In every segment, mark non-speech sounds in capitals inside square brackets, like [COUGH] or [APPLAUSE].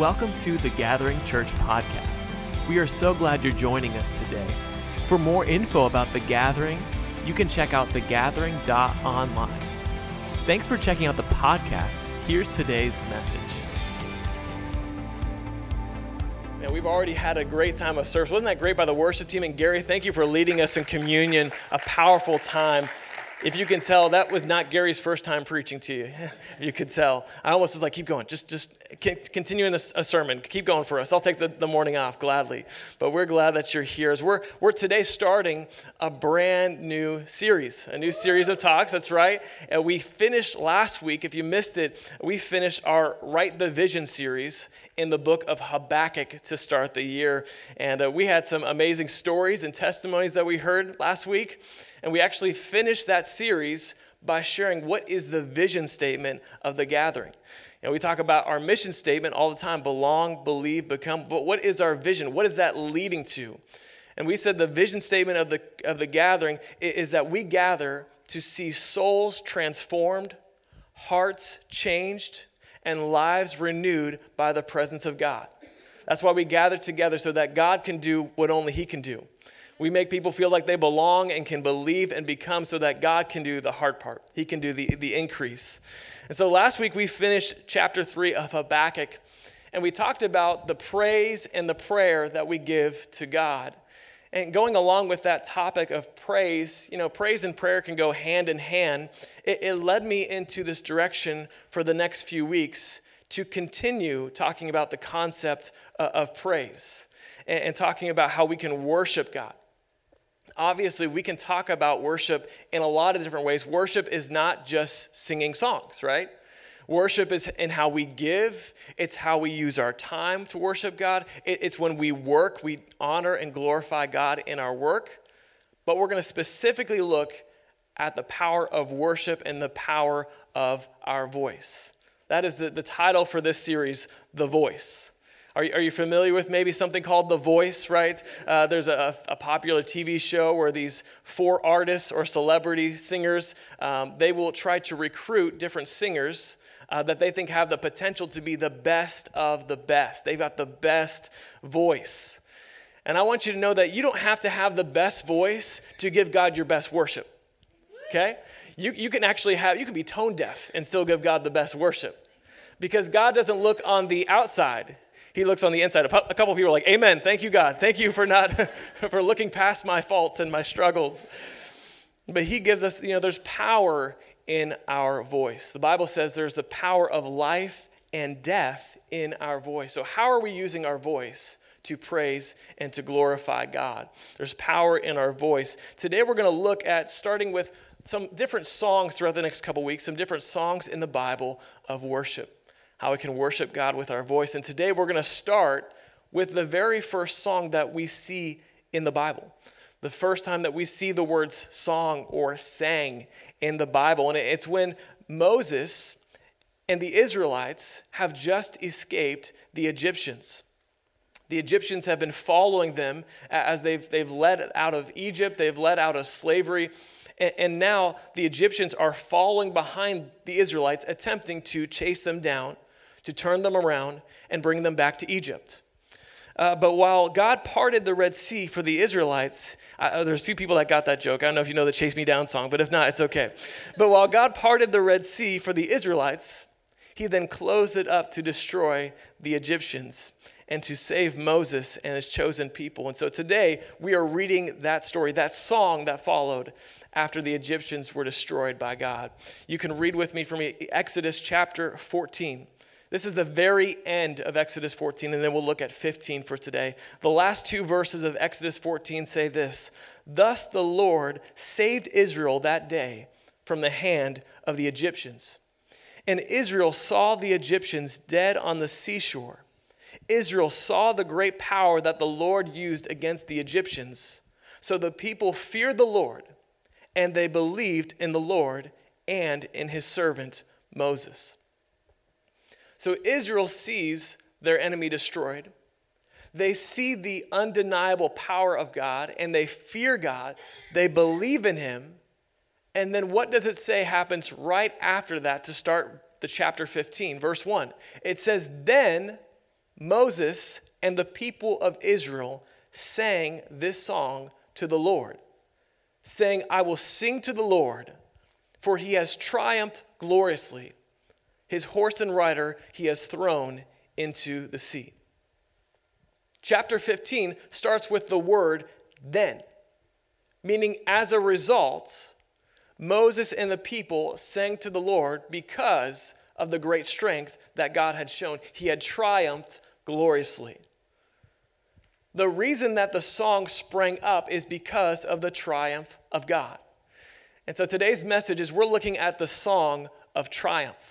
Welcome to the Gathering Church podcast. We are so glad you're joining us today. For more info about The Gathering, you can check out thegathering.online. Thanks for checking out the podcast. Here's today's message. Man, we've already had a great time of service. Wasn't that great by the worship team? And Gary, thank you for leading us in communion, a powerful time. If you can tell, that was not Gary's first time preaching to you. [LAUGHS] you could tell. I almost was like, keep going. Just, just continue in a, a sermon. Keep going for us. I'll take the, the morning off gladly. But we're glad that you're here. As we're, we're today starting a brand new series, a new series of talks. That's right. And we finished last week. If you missed it, we finished our Write the Vision series in the book of Habakkuk to start the year. And uh, we had some amazing stories and testimonies that we heard last week. And we actually finished that series by sharing what is the vision statement of the gathering. And we talk about our mission statement all the time belong, believe, become. But what is our vision? What is that leading to? And we said the vision statement of the, of the gathering is that we gather to see souls transformed, hearts changed, and lives renewed by the presence of God. That's why we gather together so that God can do what only He can do. We make people feel like they belong and can believe and become so that God can do the hard part. He can do the, the increase. And so last week we finished chapter three of Habakkuk, and we talked about the praise and the prayer that we give to God. And going along with that topic of praise, you know, praise and prayer can go hand in hand. It, it led me into this direction for the next few weeks to continue talking about the concept uh, of praise and, and talking about how we can worship God obviously we can talk about worship in a lot of different ways. Worship is not just singing songs, right? Worship is in how we give, it's how we use our time to worship God. It's when we work, we honor and glorify God in our work. But we're going to specifically look at the power of worship and the power of our voice. That is the, the title for this series, The Voice. Are you, are you familiar with maybe something called The Voice, right? Uh, there's a, a, popular TV show where these four artists or celebrity singers, um, they will try to recruit different singers uh, that they think have the potential to be the best of the best. They've got the best voice. And I want you to know that you don't have to have the best voice to give God your best worship, okay? You, you can actually have, you can be tone deaf and still give God the best worship because God doesn't look on the outside. He looks on the inside. A couple people are like, Amen. Thank you, God. Thank you for not [LAUGHS] for looking past my faults and my struggles. But he gives us, you know, there's power in our voice. The Bible says there's the power of life and death in our voice. So, how are we using our voice to praise and to glorify God? There's power in our voice. Today, we're going to look at starting with some different songs throughout the next couple weeks, some different songs in the Bible of worship how we can worship God with our voice. And today we're going to start with the very first song that we see in the Bible. The first time that we see the words song or sang in the Bible. And it's when Moses and the Israelites have just escaped the Egyptians. The Egyptians have been following them as they've, they've led out of Egypt, they've led out of slavery. And, now the Egyptians are following behind the Israelites, attempting to chase them down to turn them around and bring them back to Egypt. Uh, but while God parted the Red Sea for the Israelites, uh, there's a few people that got that joke. I don't know if you know the Chase Me Down song, but if not, it's okay. But while God parted the Red Sea for the Israelites, he then closed it up to destroy the Egyptians and to save Moses and his chosen people. And so today we are reading that story, that song that followed after the Egyptians were destroyed by God. You can read with me from Exodus chapter 14. This is the very end of Exodus 14, and then we'll look at 15 for today. The last two verses of Exodus 14 say this Thus the Lord saved Israel that day from the hand of the Egyptians. And Israel saw the Egyptians dead on the seashore. Israel saw the great power that the Lord used against the Egyptians. So the people feared the Lord, and they believed in the Lord and in his servant Moses. So Israel sees their enemy destroyed. They see the undeniable power of God and they fear God. They believe in Him. And then what does it say happens right after that to start the chapter 15, verse 1? It says, Then Moses and the people of Israel sang this song to the Lord, saying, I will sing to the Lord, for he has triumphed gloriously. His horse and rider he has thrown into the sea. Chapter 15 starts with the word then, meaning as a result, Moses and the people sang to the Lord because of the great strength that God had shown. He had triumphed gloriously. The reason that the song sprang up is because of the triumph of God. And so today's message is we're looking at the song of triumph.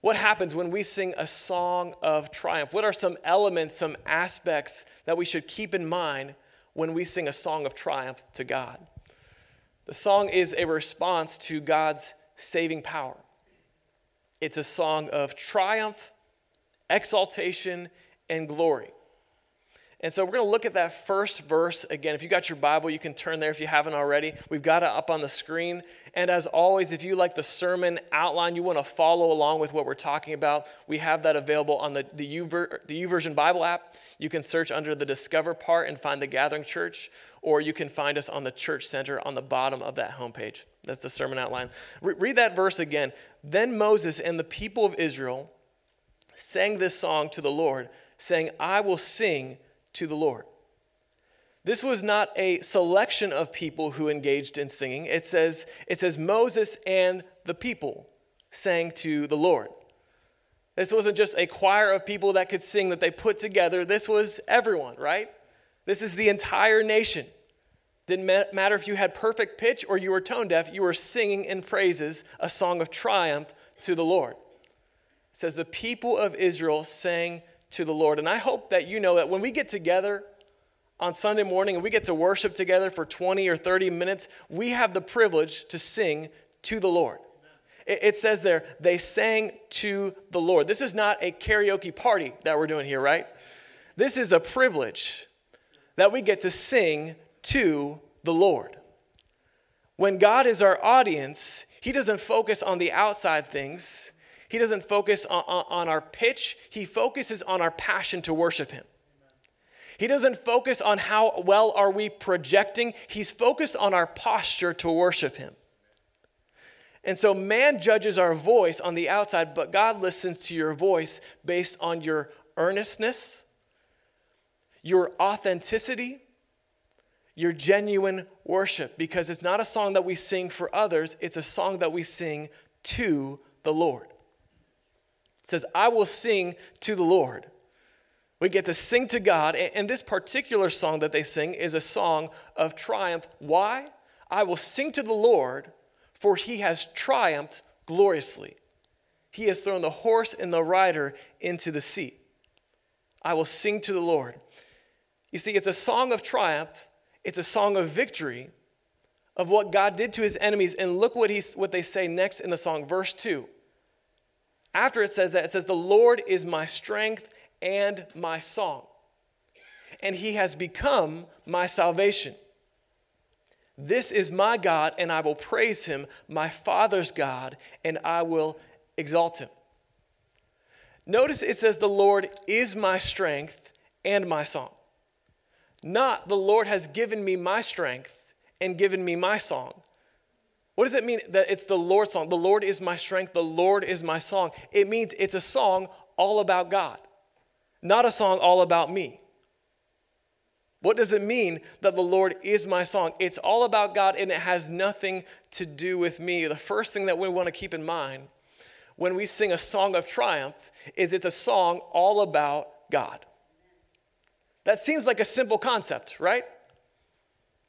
What happens when we sing a song of triumph? What are some elements, some aspects that we should keep in mind when we sing a song of triumph to God? The song is a response to God's saving power. It's a song of triumph, exaltation, and glory. And so we're going to look at that first verse again. If you got your Bible, you can turn there if you haven't already. We've got it up on the screen. And as always, if you like the sermon outline, you want to follow along with what we're talking about, we have that available on the, the, YouVer, the YouVersion Bible app. You can search under the Discover part and find the Gathering Church, or you can find us on the Church Center on the bottom of that homepage. That's the sermon outline. Re- read that verse again. Then Moses and the people of Israel sang this song to the Lord, saying, I will sing to the Lord. This was not a selection of people who engaged in singing. It says, it says Moses and the people sang to the Lord. This wasn't just a choir of people that could sing that they put together. This was everyone, right? This is the entire nation. Didn't matter if you had perfect pitch or you were tone deaf, you were singing in praises a song of triumph to the Lord. It says, The people of Israel sang to the Lord. And I hope that you know that when we get together on Sunday morning and we get to worship together for 20 or 30 minutes, we have the privilege to sing to the Lord. It, says there, they sang to the Lord. This is not a karaoke party that we're doing here, right? This is a privilege that we get to sing to the Lord. When God is our audience, He doesn't focus on the outside things. He doesn't focus on, on, our pitch, he focuses on our passion to worship him. He doesn't focus on how well are we projecting, he's focused on our posture to worship him. And so man judges our voice on the outside, but God listens to your voice based on your earnestness, your authenticity, your genuine worship, because it's not a song that we sing for others, it's a song that we sing to the Lord. It says, I will sing to the Lord. We get to sing to God. And this particular song that they sing is a song of triumph. Why? I will sing to the Lord, for he has triumphed gloriously. He has thrown the horse and the rider into the sea. I will sing to the Lord. You see, it's a song of triumph, it's a song of victory of what God did to his enemies. And look what, he's, what they say next in the song, verse 2 after it says that, it says, The Lord is my strength and my song, and he has become my salvation. This is my God, and I will praise him, my Father's God, and I will exalt him. Notice it says, The Lord is my strength and my song. Not the Lord has given me my strength and given me my song. What does it mean that it's the Lord's song? The Lord is my strength, the Lord is my song. It means it's a song all about God, not a song all about me. What does it mean that the Lord is my song? It's all about God and it has nothing to do with me. The first thing that we want to keep in mind when we sing a song of triumph is it's a song all about God. That seems like a simple concept, right?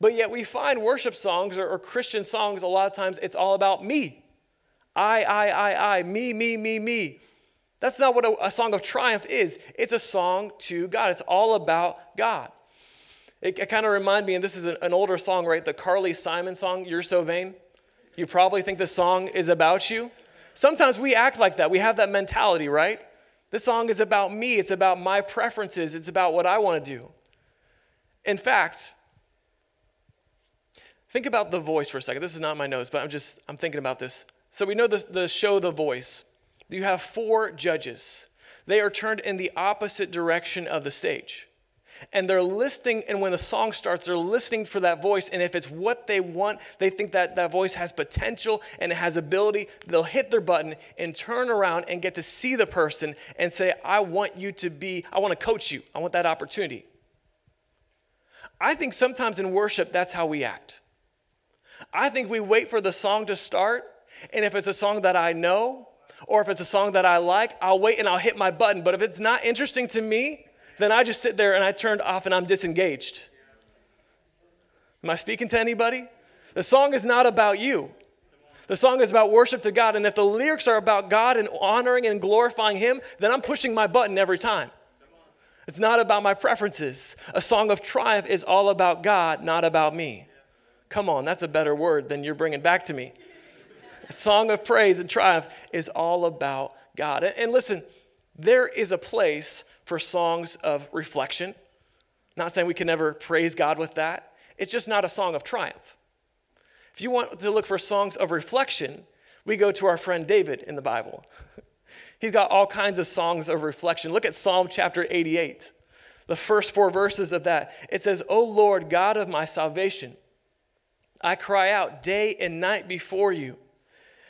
But yet we find worship songs or, or, Christian songs, a lot of times it's all about me. I, I, I, I, me, me, me, me. That's not what a, a song of triumph is. It's a song to God, it's all about God. It, it kind of reminds me, and this is an, an older song, right? The Carly Simon song, You're So Vain. You probably think the song is about you. Sometimes we act like that. We have that mentality, right? This song is about me. It's about my preferences. It's about what I want to do. In fact, Think about The Voice for a second. This is not my notes, but I'm just I'm thinking about this. So we know the, the show The Voice. You have four judges. they are turned in the opposite direction of the stage. And they're listening, and when the song starts, they're listening for that voice. And if it's what they want, they think that that voice has potential and it has ability, they'll hit their button and turn around and get to see the person and say, I want you to be, I want to coach you. I want that opportunity. I think sometimes in worship, that's how we act. I think we wait for the song to start, and if it's a song that I know, or if it's a song that I like, I'll wait and I'll hit my button. But if it's not interesting to me, then I just sit there and I turned off and I'm disengaged. Am I speaking to anybody? The song is not about you. The song is about worship to God. And if the lyrics are about God and honoring and glorifying Him, then I'm pushing my button every time. It's not about my preferences. A song of triumph is all about God, not about me. Come on, that's a better word than you're bringing back to me. A song of praise and triumph is all about God. And listen, there is a place for songs of reflection. Not saying we can never praise God with that. It's just not a song of triumph. If you want to look for songs of reflection, we go to our friend David in the Bible. [LAUGHS] He's got all kinds of songs of reflection. Look at Psalm chapter 88, the first four verses of that. It says, O Lord, God of my salvation, I cry out day and night before you.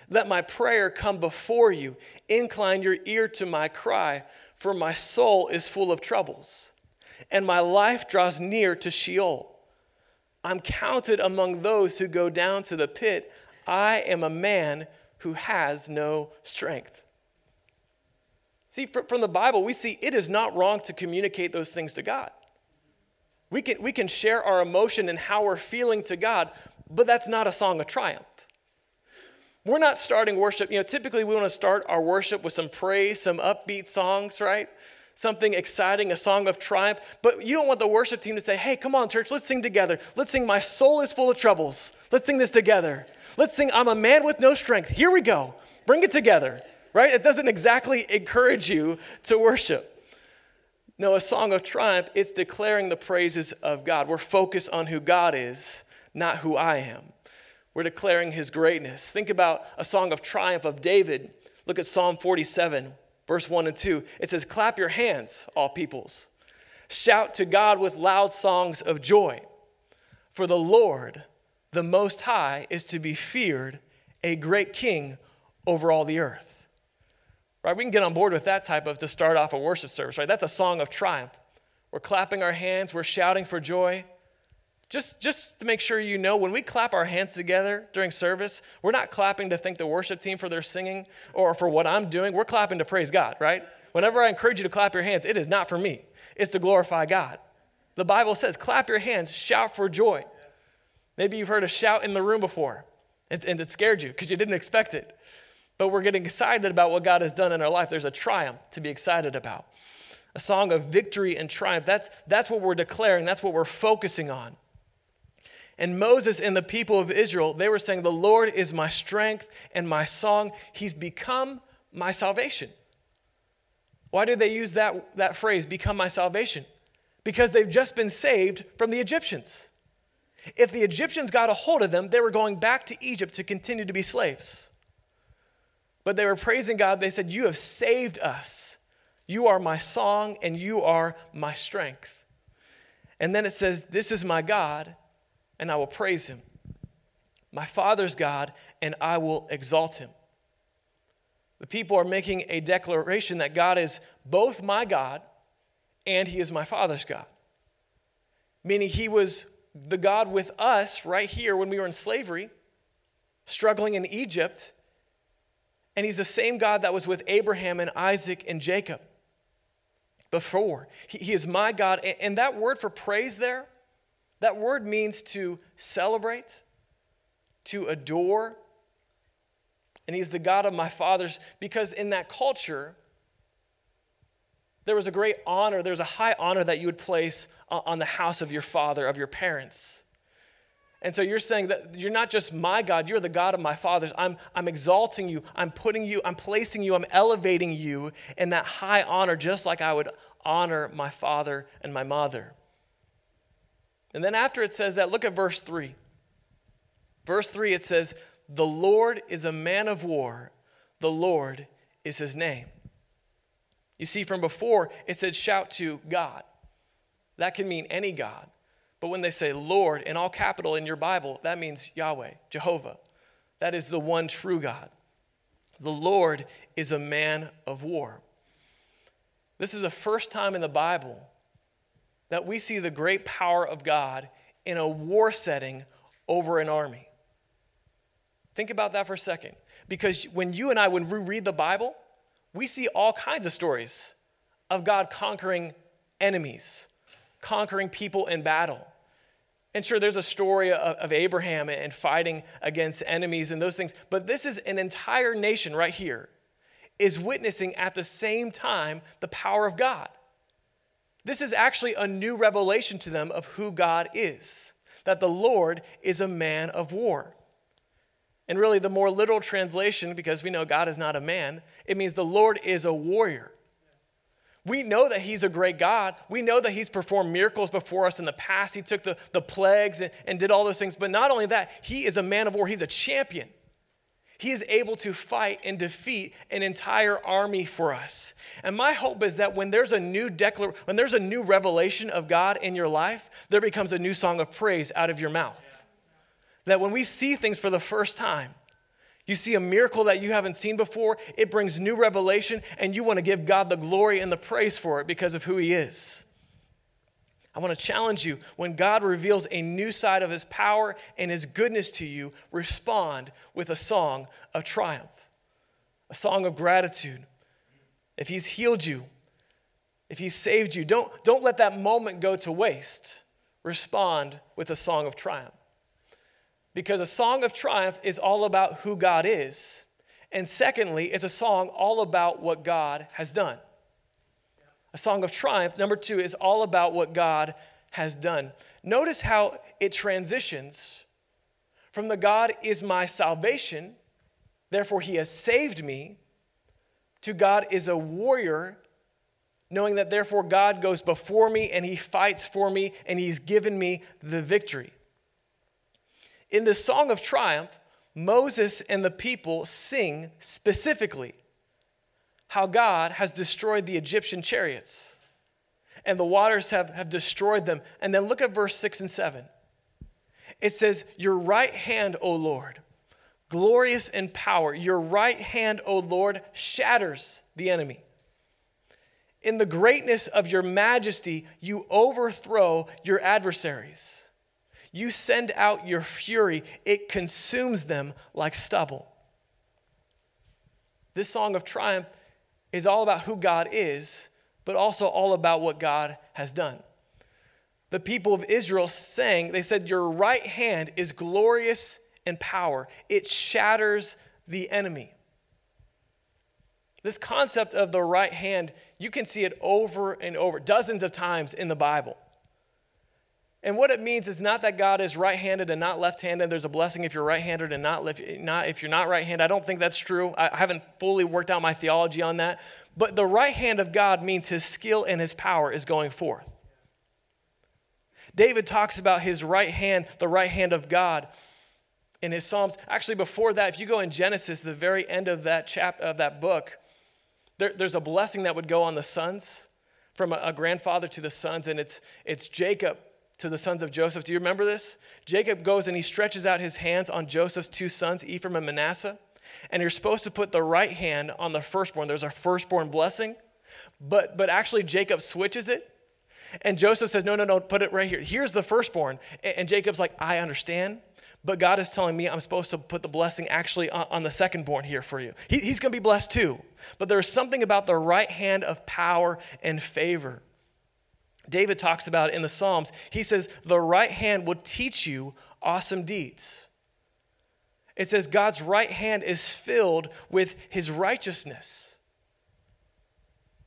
Let my prayer come before you. Incline your ear to my cry, for my soul is full of troubles, and my life draws near to Sheol. I'm counted among those who go down to the pit. I am a man who has no strength. See, from the Bible, we see it is not wrong to communicate those things to God. We can, we can share our emotion and how we're feeling to God, but that's not a song of triumph. We're not starting worship. You know, typically we want to start our worship with some praise, some upbeat songs, right? Something exciting, a song of triumph. But you don't want the worship team to say, hey, come on, church, let's sing together. Let's sing My Soul is Full of Troubles. Let's sing this together. Let's sing I'm a Man with No Strength. Here we go. Bring it together right? It doesn't exactly encourage you to worship. No, a song of triumph, it's declaring the praises of God. We're focused on who God is, not who I am. We're declaring his greatness. Think about a song of triumph of David. Look at Psalm 47, verse 1 and 2. It says, Clap your hands, all peoples. Shout to God with loud songs of joy. For the Lord, the Most High, is to be feared, a great king over all the earth. Right? We can get on board with that type of to start off a worship service, right? That's a song of triumph. We're clapping our hands, we're shouting for joy. Just, just to make sure you know, when we clap our hands together during service, we're not clapping to thank the worship team for their singing or for what I'm doing. We're clapping to praise God, right? Whenever I encourage you to clap your hands, it is not for me, it's to glorify God. The Bible says, clap your hands, shout for joy. Maybe you've heard a shout in the room before, and it scared you because you didn't expect it but we're getting excited about what God has done in our life. There's a triumph to be excited about. A song of victory and triumph. That's, that's what we're declaring, that's what we're focusing on. And Moses and the people of Israel, they were saying, The Lord is my strength and my song. He's become my salvation. Why did they use that, that phrase, become my salvation? Because they've just been saved from the Egyptians. If the Egyptians got a hold of them, they were going back to Egypt to continue to be slaves. But they were praising God. They said, You have saved us. You are my song and you are my strength. And then it says, This is my God, and I will praise him. My Father's God, and I will exalt him. The people are making a declaration that God is both my God and he is my Father's God. Meaning he was the God with us right here when we were in slavery, struggling in Egypt and he's the same God that was with Abraham and Isaac and Jacob before. He, he is my God. And, and that word for praise there, that word means to celebrate, to adore. And he's the God of my fathers because in that culture, there was a great honor, there's a high honor that you would place on the house of your father, of your parents. And so you're saying that you're not just my God, you're the God of my fathers. I'm, I'm exalting you, I'm putting you, I'm placing you, I'm elevating you in that high honor, just like I would honor my father and my mother. And then after it says that, look at verse 3. Verse 3, it says, The Lord is a man of war, the Lord is his name. You see, from before, it said shout to God. That can mean any God. But when they say Lord in all capital in your Bible, that means Yahweh, Jehovah. That is the one true God. The Lord is a man of war. This is the first time in the Bible that we see the great power of God in a war setting over an army. Think about that for a second. Because when you and I, when we read the Bible, we see all kinds of stories of God conquering enemies, conquering people in battle. And sure, there's a story of, of, Abraham and fighting against enemies and those things, but this is an entire nation right here is witnessing at the same time the power of God. This is actually a new revelation to them of who God is, that the Lord is a man of war. And really, the more literal translation, because we know God is not a man, it means the Lord is a warrior. We know that He's a great God. We know that He's performed miracles before us in the past. He took the, the plagues and, and did all those things. But not only that, He is a man of war, He's a champion. He is able to fight and defeat an entire army for us. And my hope is that when there's a new declar- when there's a new revelation of God in your life, there becomes a new song of praise out of your mouth. That when we see things for the first time, you see a miracle that you haven't seen before, it brings new revelation, and you want to give God the glory and the praise for it because of who He is. I want to challenge you when God reveals a new side of his power and his goodness to you, respond with a song of triumph, a song of gratitude. If he's healed you, if he's saved you, don't, don't let that moment go to waste. Respond with a song of triumph. Because a song of triumph is all about who God is. And secondly, it's a song all about what God has done. A song of triumph, number two, is all about what God has done. Notice how it transitions from the God is my salvation, therefore he has saved me, to God is a warrior, knowing that therefore God goes before me and he fights for me and he's given me the victory. In the song of triumph, Moses and the people sing specifically how God has destroyed the Egyptian chariots and the waters have, have destroyed them. And then look at verse 6 and 7. It says, Your right hand, O Lord, glorious in power, your right hand, O Lord, shatters the enemy. In the greatness of your majesty, you overthrow your adversaries. You send out your fury, it consumes them like stubble. This song of triumph is all about who God is, but also all about what God has done. The people of Israel sang, they said, Your right hand is glorious in power, it shatters the enemy. This concept of the right hand, you can see it over and over, dozens of times in the Bible. And what it means is not that God is right handed and not left handed. There's a blessing if you're right handed and not, not if you're not right handed. I don't think that's true. I haven't fully worked out my theology on that. But the right hand of God means his skill and his power is going forth. David talks about his right hand, the right hand of God in his Psalms. Actually, before that, if you go in Genesis, the very end of that chap of that book, there, there's a blessing that would go on the sons from a, a grandfather to the sons, and it's, it's Jacob to the sons of Joseph. Do you remember this? Jacob goes and he stretches out his hands on Joseph's two sons, Ephraim and Manasseh. And you're supposed to put the right hand on the firstborn. There's a firstborn blessing. But, but actually, Jacob switches it. And Joseph says, No, no, no, put it right here. Here's the firstborn. And Jacob's like, I understand. But God is telling me I'm supposed to put the blessing actually on, the secondborn here for you. He, he's going to be blessed too. But there's something about the right hand of power and favor. David talks about in the Psalms. He says, The right hand will teach you awesome deeds. It says, God's right hand is filled with his righteousness.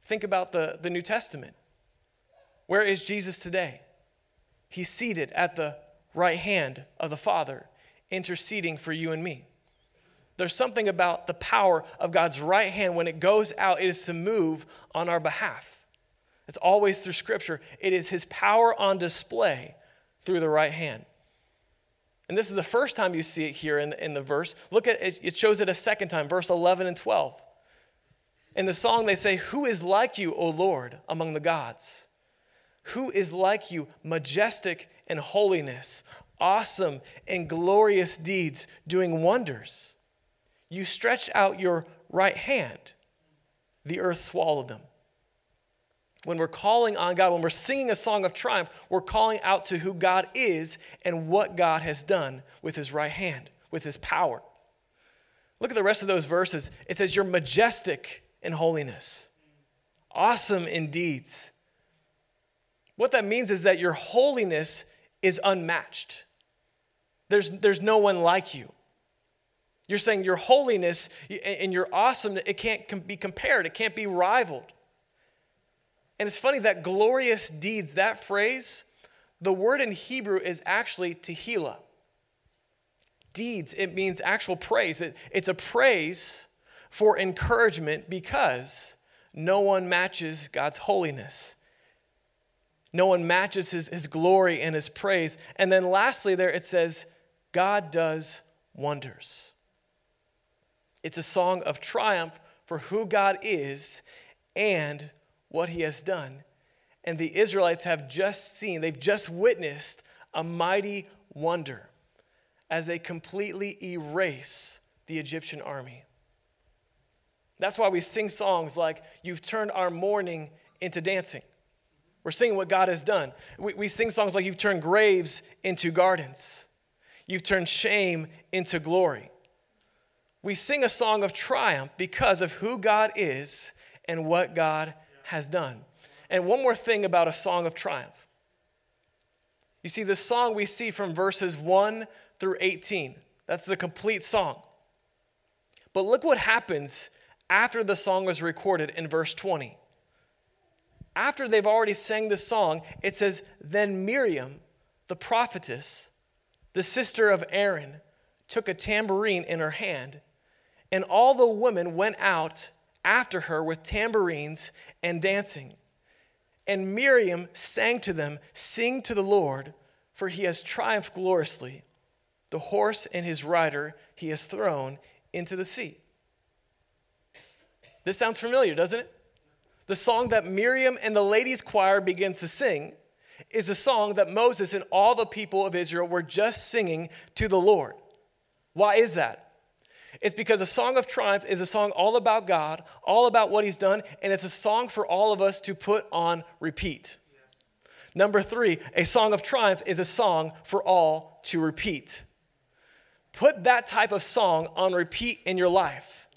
Think about the, the New Testament. Where is Jesus today? He's seated at the right hand of the Father, interceding for you and me. There's something about the power of God's right hand when it goes out, it is to move on our behalf. It's always through Scripture. It is His power on display through the right hand. And this is the first time you see it here in the, in the verse. Look at it, it shows it a second time, verse 11 and 12. In the song, they say, Who is like you, O Lord, among the gods? Who is like you, majestic in holiness, awesome in glorious deeds, doing wonders? You stretched out your right hand, the earth swallowed them. When we're calling on God, when we're singing a song of triumph, we're calling out to who God is and what God has done with his right hand, with his power. Look at the rest of those verses. It says, You're majestic in holiness, awesome in deeds. What that means is that your holiness is unmatched. There's, there's no one like you. You're saying your holiness and your awesome, it can't be compared, it can't be rivaled. And it's funny that glorious deeds, that phrase, the word in Hebrew is actually tehillah. Deeds, it means actual praise. It, it's a praise for encouragement because no one matches God's holiness. No one matches his, his glory and his praise. And then lastly, there it says, God does wonders. It's a song of triumph for who God is and what he has done. And the Israelites have just seen, they've just witnessed a mighty wonder as they completely erase the Egyptian army. That's why we sing songs like, You've turned our mourning into dancing. We're singing what God has done. We, we sing songs like, You've turned graves into gardens, you've turned shame into glory. We sing a song of triumph because of who God is and what God has done. And one more thing about a song of triumph. You see, the song we see from verses 1 through 18, that's the complete song. But look what happens after the song was recorded in verse 20. After they've already sang the song, it says, Then Miriam, the prophetess, the sister of Aaron, took a tambourine in her hand, and all the women went out after her with tambourines and dancing. And Miriam sang to them, Sing to the Lord, for he has triumphed gloriously. The horse and his rider he has thrown into the sea. This sounds familiar, doesn't it? The song that Miriam and the ladies' choir begins to sing is a song that Moses and all the people of Israel were just singing to the Lord. Why is that? It's because a song of triumph is a song all about God, all about what He's done, and it's a song for all of us to put on repeat. Number three, a song of triumph is a song for all to repeat. Put that type of song on repeat in your life.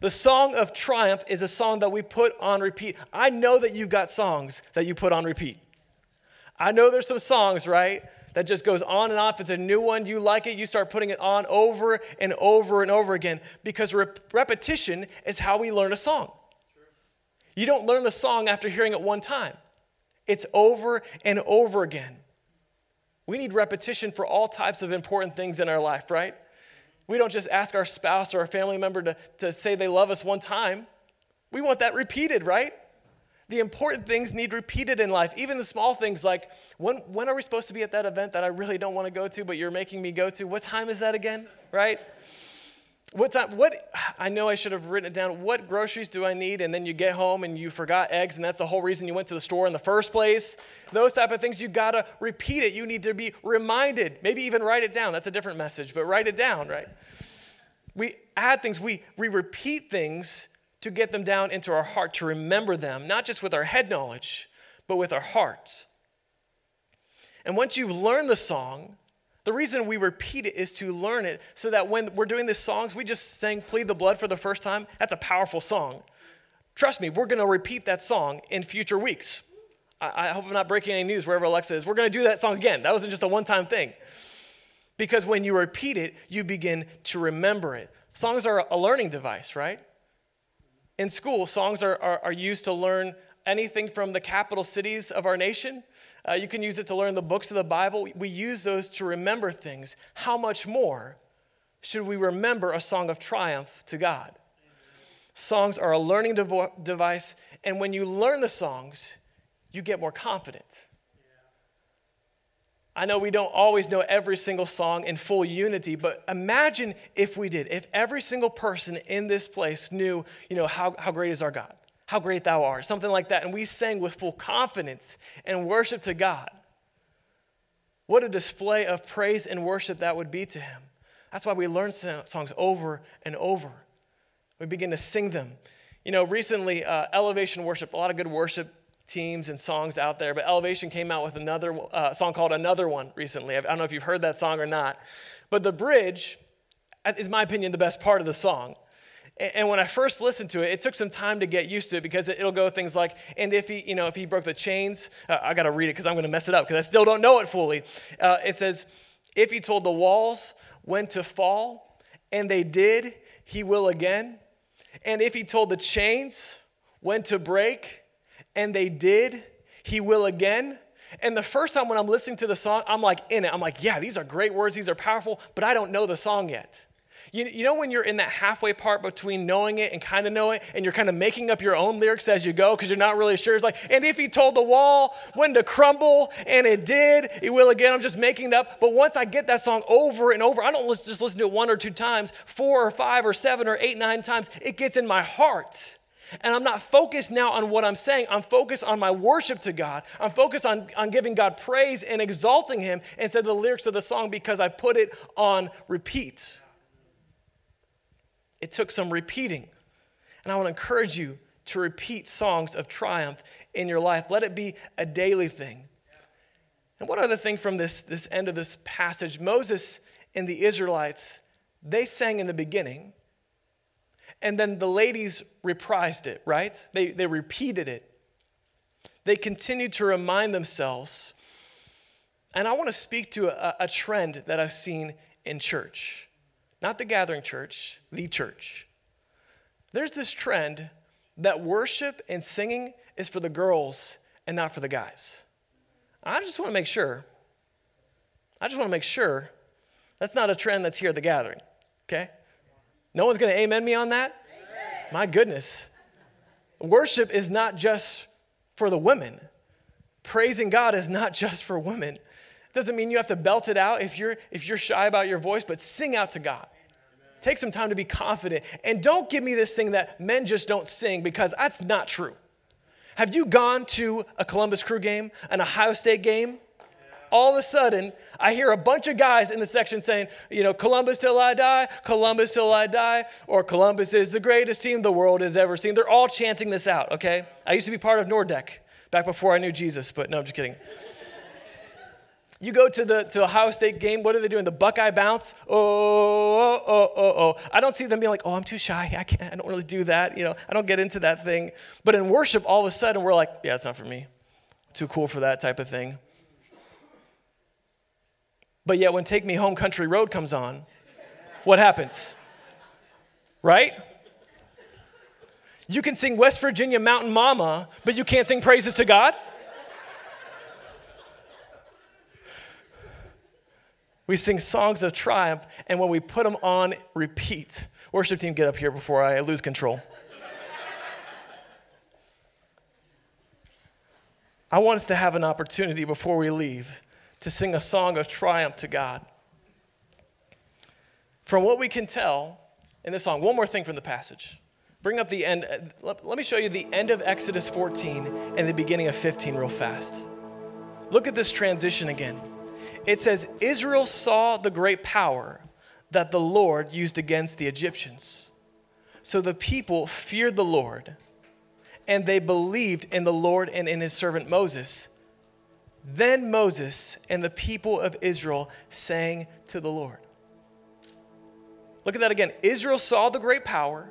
The song of triumph is a song that we put on repeat. I know that you've got songs that you put on repeat. I know there's some songs, right, that just goes on and off. It's a new one, you like it, you start putting it on over and over and over again because rep- repetition is how we learn a song. You don't learn the song after hearing it one time, it's over and over again. We need repetition for all types of important things in our life, right? We don't just ask our spouse or our family member to, to say they love us one time. We want that repeated, right? The important things need repeated in life, even the small things like when, when are we supposed to be at that event that I really don't want to go to, but you're making me go to? What time is that again, right? What time, what, I know I should have written it down. What groceries do I need? And then you get home and you forgot eggs, and that's the whole reason you went to the store in the first place. Those type of things, you gotta repeat it. You need to be reminded. Maybe even write it down. That's a different message, but write it down, right? We add things, we, we repeat things to get them down into our heart, to remember them, not just with our head knowledge, but with our hearts. And once you've learned the song, the reason we repeat it is to learn it so that when we're doing these songs, we just sang Plead the Blood for the first time. That's a powerful song. Trust me, we're going to repeat that song in future weeks. I, I hope I'm not breaking any news wherever Alexa is. We're going to do that song again. That wasn't just a one time thing. Because when you repeat it, you begin to remember it. Songs are a learning device, right? In school, songs are, are, are used to learn anything from the capital cities of our nation uh, you can use it to learn the books of the Bible. We use those to remember things. How much more should we remember a song of triumph to God? Songs are a learning devo- device, and when you learn the songs, you get more confident. I know we don't always know every single song in full unity, but imagine if we did. If every single person in this place knew, you know, how, how great is our God? How great thou art, something like that. And we sang with full confidence and worship to God. What a display of praise and worship that would be to Him. That's why we learn songs over and over. We begin to sing them. You know, recently, uh, Elevation Worship, a lot of good worship teams and songs out there, but Elevation came out with another uh, song called Another One recently. I don't know if you've heard that song or not, but the bridge is, my opinion, the best part of the song. And when I first listened to it, it took some time to get used to it because it'll go things like, and if he, you know, if he broke the chains, uh, I got to read it because I'm going to mess it up because I still don't know it fully. Uh, it says, if he told the walls when to fall, and they did, he will again. And if he told the chains when to break, and they did, he will again. And the first time when I'm listening to the song, I'm like in it. I'm like, yeah, these are great words, these are powerful, but I don't know the song yet. You, you know when you're in that halfway part between knowing it and kind of knowing it, and you're kind of making up your own lyrics as you go because you're not really sure? It's like, and if he told the wall when to crumble, and it did, it will again. I'm just making it up. But once I get that song over and over, I don't just listen to it one or two times, four or five or seven or eight, nine times. It gets in my heart. And I'm not focused now on what I'm saying. I'm focused on my worship to God. I'm focused on, on giving God praise and exalting Him instead of the lyrics of the song because I put it on repeat. It took some repeating. And I want to encourage you to repeat songs of triumph in your life. Let it be a daily thing. And one other thing from this, this end of this passage Moses and the Israelites, they sang in the beginning and then the ladies reprised it, right? They, they repeated it. They continued to remind themselves. And I want to speak to a, a trend that I've seen in church. Not the gathering church, the church. There's this trend that worship and singing is for the girls and not for the guys. I just want to make sure. I just want to make sure that's not a trend that's here at the gathering, okay? No one's going to amen me on that? Amen. My goodness. Worship is not just for the women. Praising God is not [LAUGHS] just for women. It Doesn't mean you have to belt it out if you're if you're shy about your voice, but sing out to God. Take some time to be confident. And don't give me this thing that men just don't sing because that's not true. Have you gone to a Columbus Crew game, an Ohio State game? All of a sudden, I hear a bunch of guys in the section saying, you know, Columbus till I die, Columbus till I die, or Columbus is the greatest team the world has ever seen. They're all chanting this out, okay? I used to be part of Nordecke back before I knew Jesus, but no, I'm just kidding. You go to the to Ohio State game, what are they doing? The Buckeye bounce? Oh, oh, oh, oh, oh. I don't see them being like, oh, I'm too shy. I can't, I don't really do that. You know, I don't get into that thing. But in worship, all of a sudden, we're like, yeah, it's not for me. Too cool for that type of thing. But yet, when Take Me Home Country Road comes on, what happens? Right? You can sing West Virginia Mountain Mama, but you can't sing praises to God? We sing songs of triumph, and when we put them on repeat, worship team, get up here before I lose control. I want us to have an opportunity before we leave to sing a song of triumph to God. From what we can tell in this song, one more thing from the passage. Bring up the end. Uh, let, let me show you the end of Exodus 14 and the beginning of 15 real fast. Look at this transition again. It says, Israel saw the great power that the Lord used against the Egyptians. So the people feared the Lord, and they believed in the Lord and in his servant Moses. Then Moses and the people of Israel sang to the Lord. Look at that again. Israel saw the great power.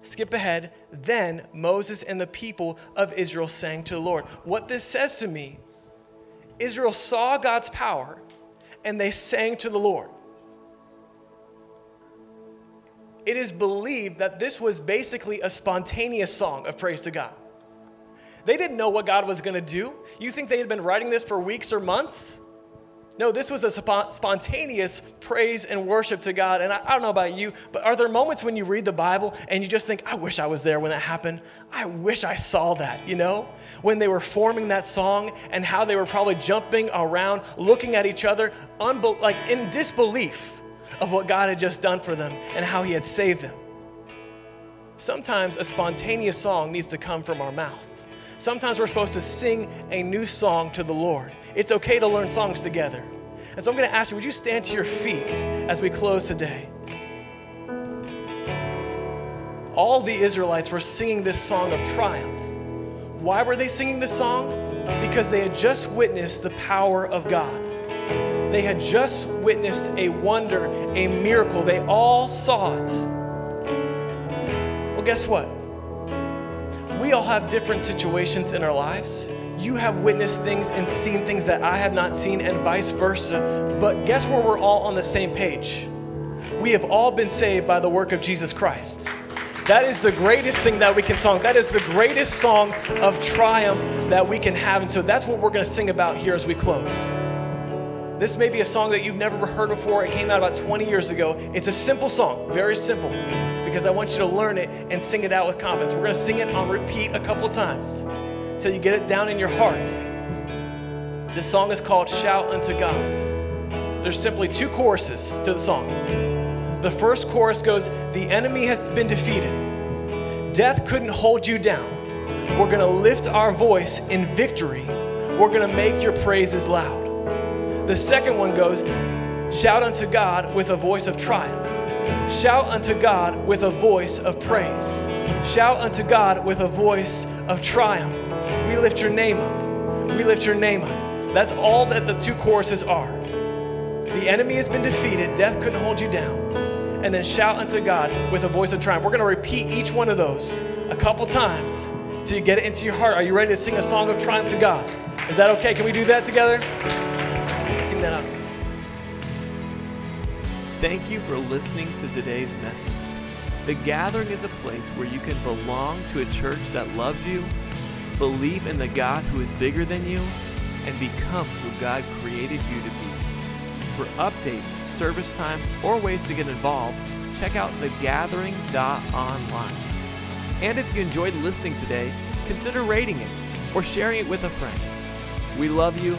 Skip ahead. Then Moses and the people of Israel sang to the Lord. What this says to me Israel saw God's power and they sang to the Lord. It is believed that this was basically a spontaneous song of praise to God. They didn't know what God was going to do. You think they had been writing this for weeks or months? No, this was a spontaneous praise and worship to God. And I, I, don't know about you, but are there moments when you read the Bible and you just think, I wish I was there when that happened? I wish I saw that, you know? When they were forming that song and how they were probably jumping around, looking at each other, unbe- like in disbelief of what God had just done for them and how He had saved them. Sometimes a spontaneous song needs to come from our mouth. Sometimes we're supposed to sing a new song to the Lord. It's okay to learn songs together. And so I'm going to ask you, would you stand to your feet as we close today? All the Israelites were singing this song of triumph. Why were they singing this song? Because they had just witnessed the power of God. They had just witnessed a wonder, a miracle. They all saw it. Well, guess what? We all have different situations in our lives. You have witnessed things and seen things that I have not seen, and vice versa. But guess where we're all on the same page? We have all been saved by the work of Jesus Christ. That is the greatest thing that we can song. That is the greatest song of triumph that we can have. And so that's what we're going to sing about here as we close. This may be a song that you've never heard before. It came out about 20 years ago. It's a simple song, very simple, because I want you to learn it and sing it out with confidence. We're going to sing it on repeat a couple times until you get it down in your heart. This song is called Shout Unto God. There's simply two choruses to the song. The first chorus goes, The enemy has been defeated. Death couldn't hold you down. We're going to lift our voice in victory. We're going to make your praises loud. The second one goes, Shout unto God with a voice of triumph. Shout unto God with a voice of praise. Shout unto God with a voice of triumph. We lift your name up. We lift your name up. That's all that the two choruses are. The enemy has been defeated, death couldn't hold you down. And then shout unto God with a voice of triumph. We're going to repeat each one of those a couple times till you get it into your heart. Are you ready to sing a song of triumph to God? Is that okay? Can we do that together? Up. Thank you for listening to today's message. The Gathering is a place where you can belong to a church that loves you, believe in the God who is bigger than you, and become who God created you to be. For updates, service times, or ways to get involved, check out thegathering.online. And if you enjoyed listening today, consider rating it or sharing it with a friend. We love you